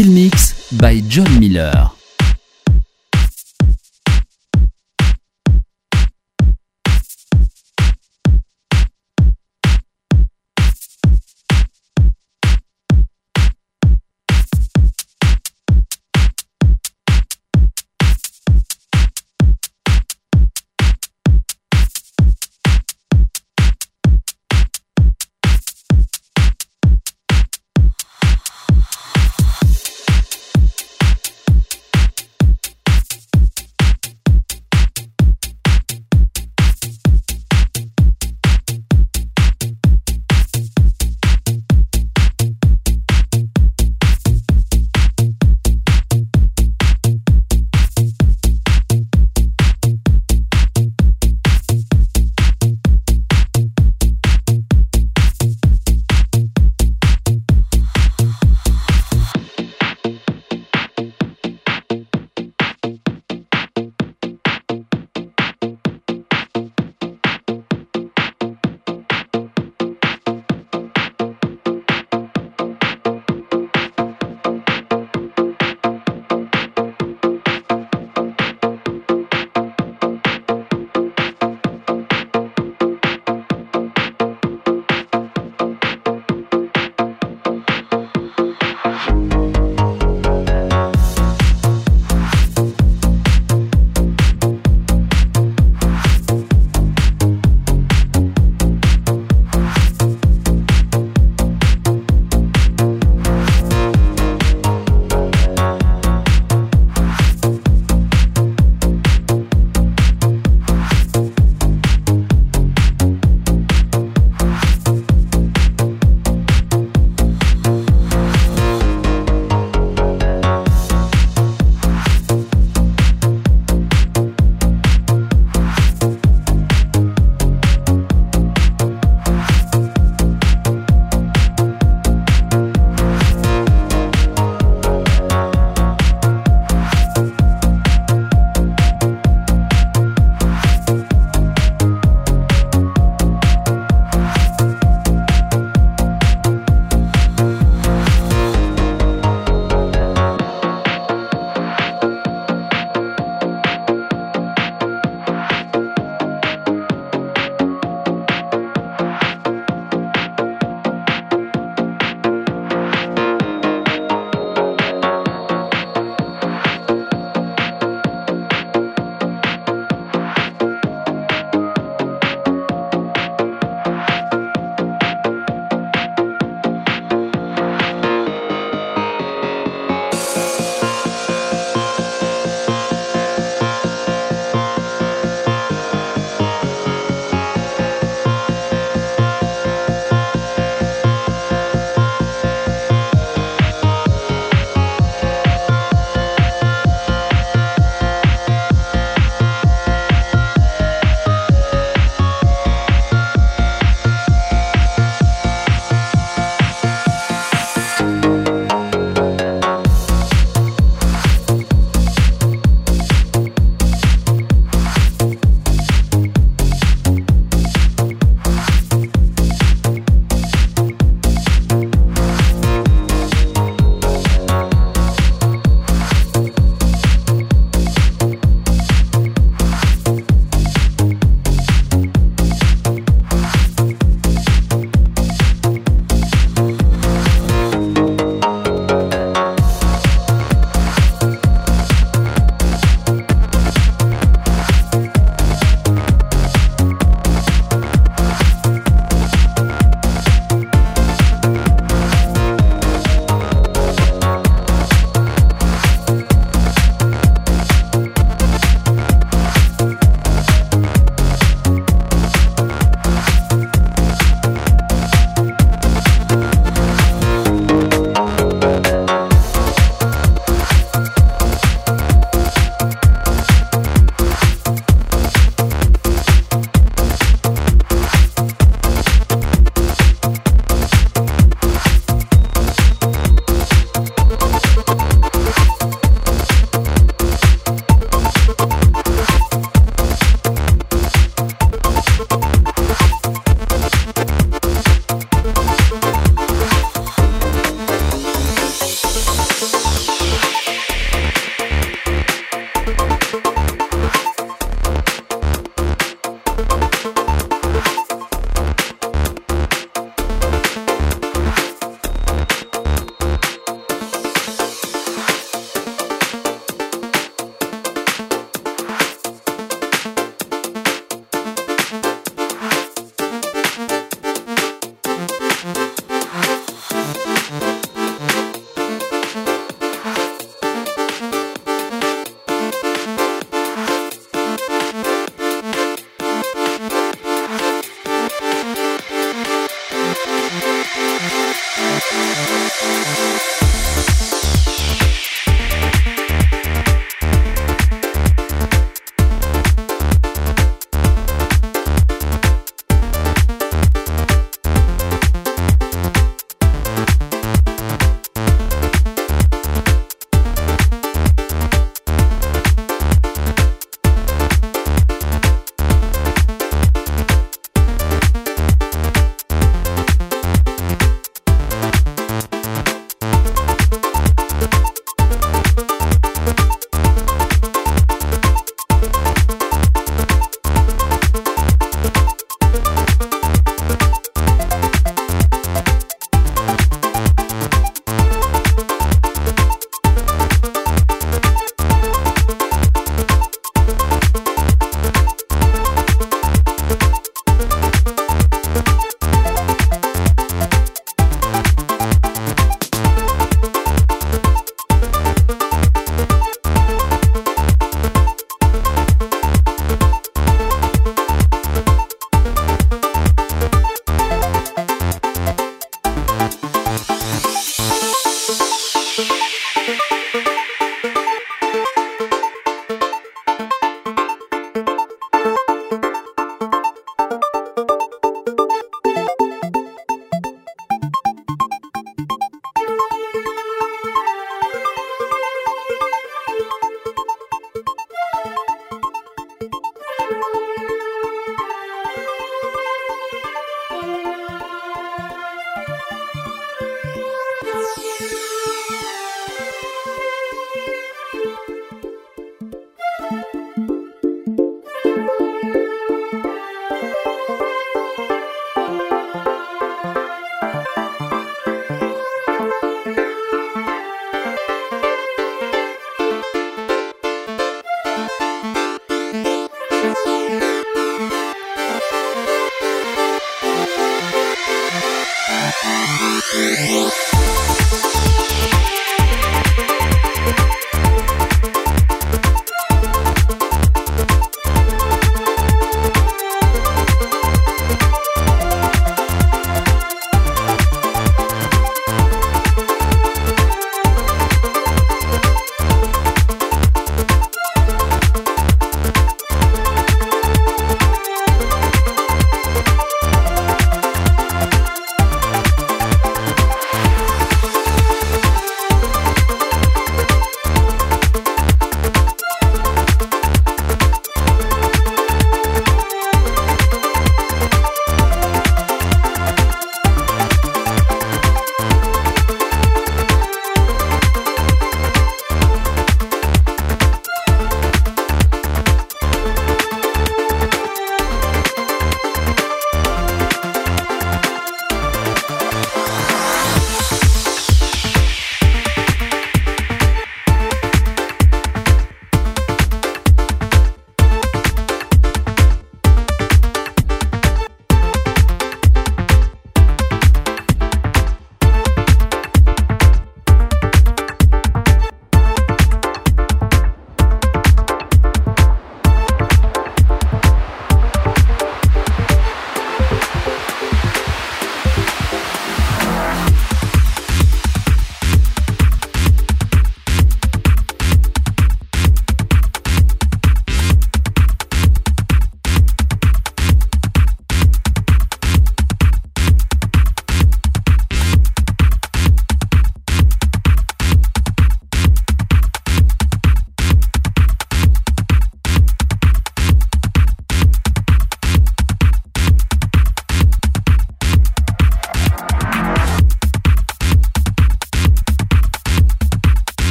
Skill Mix by John Miller.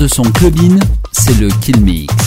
De son clubin, c'est le Kill Mix.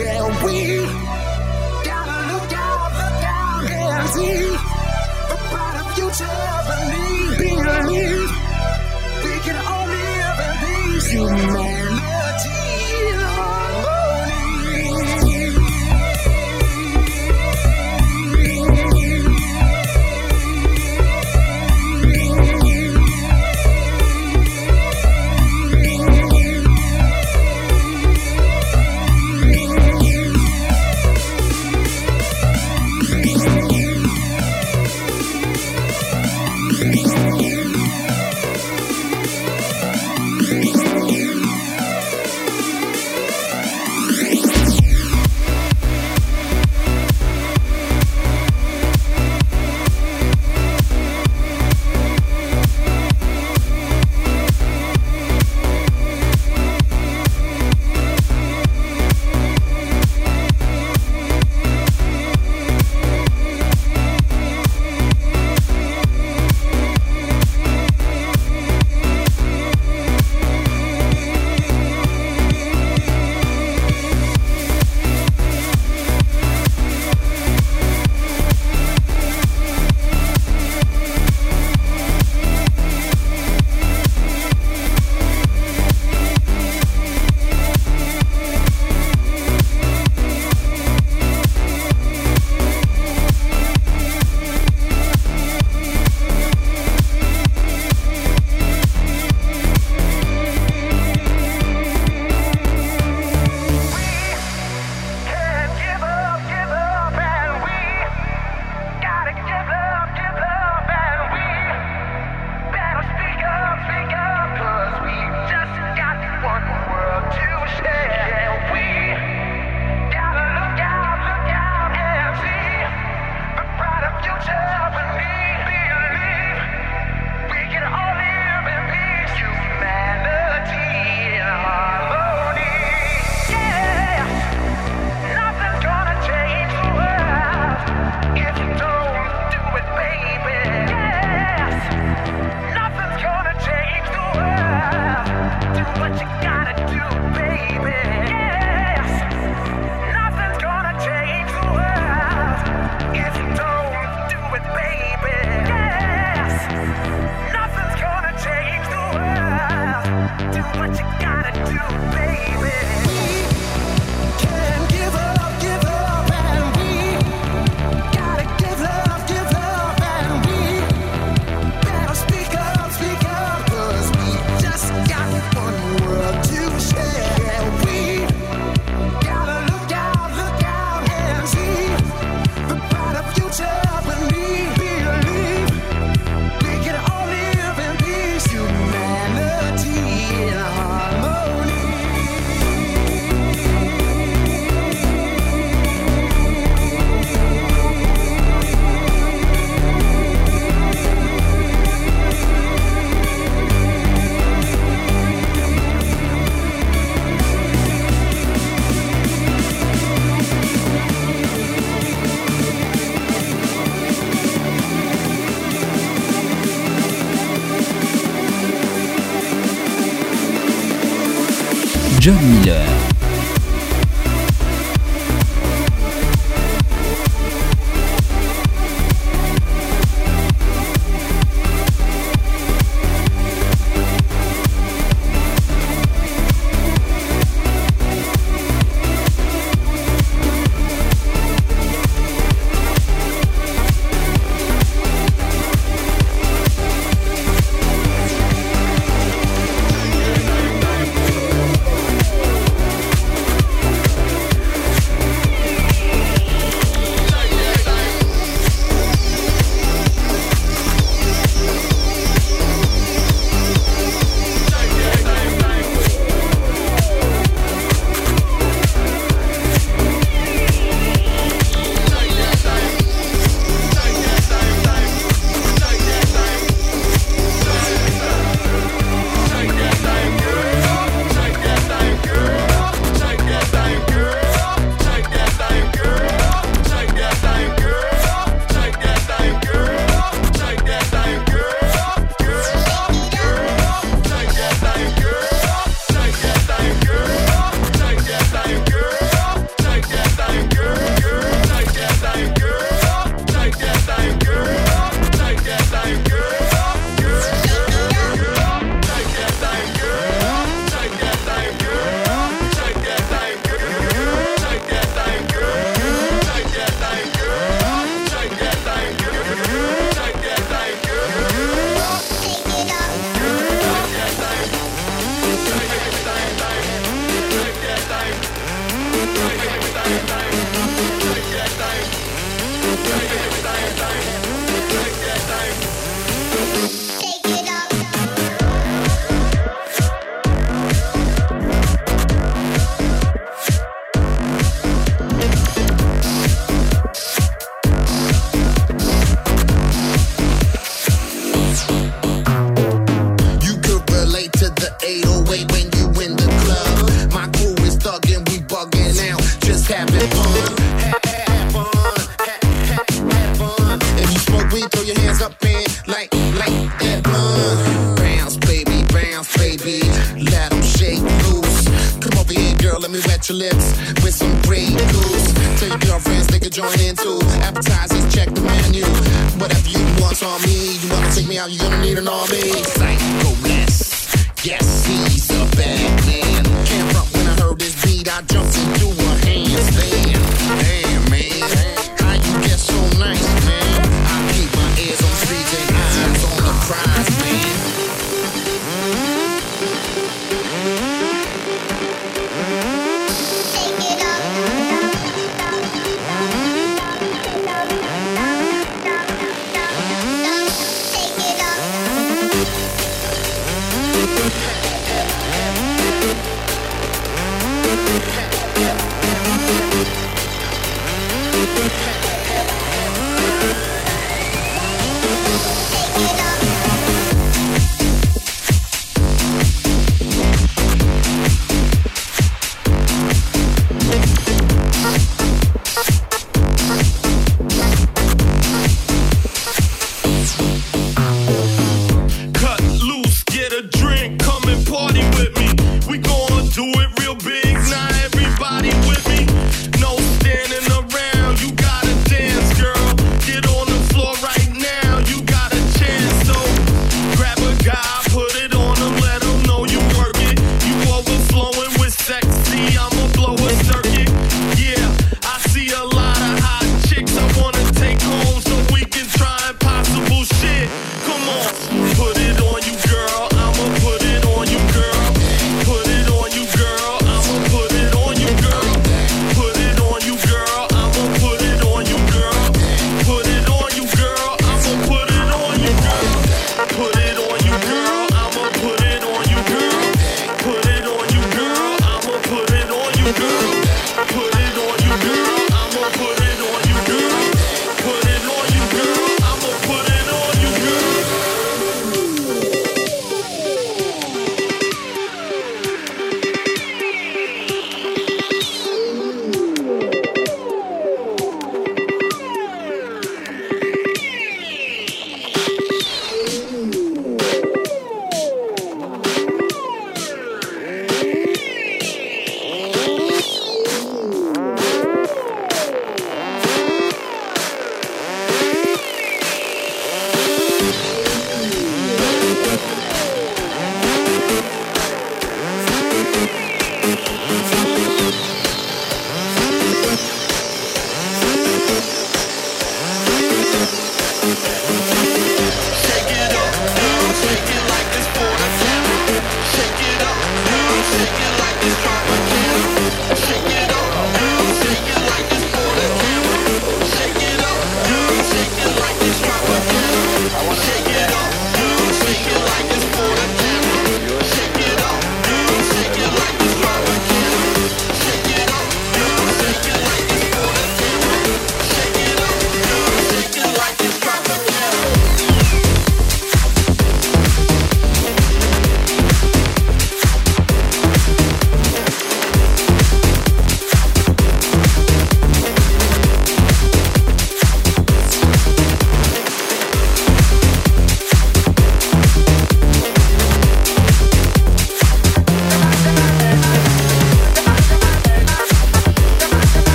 Yeah, we? John Miller.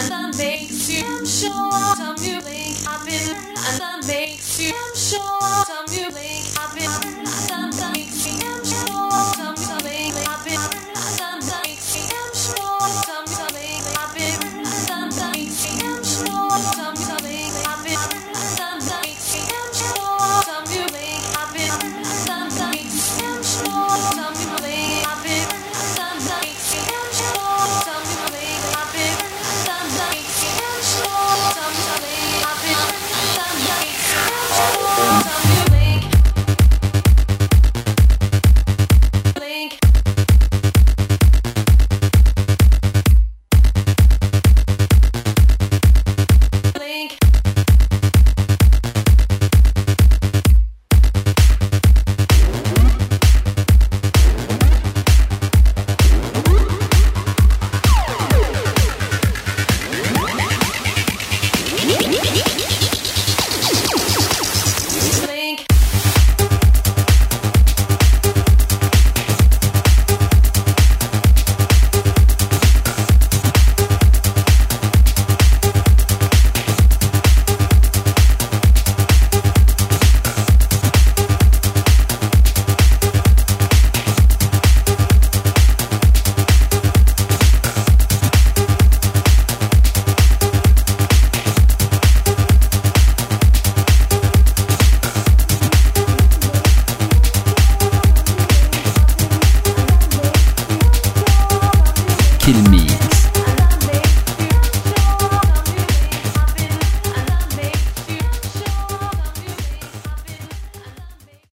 and that makes you I'm sure some you think I've been. And that makes you I'm sure some you think I've been.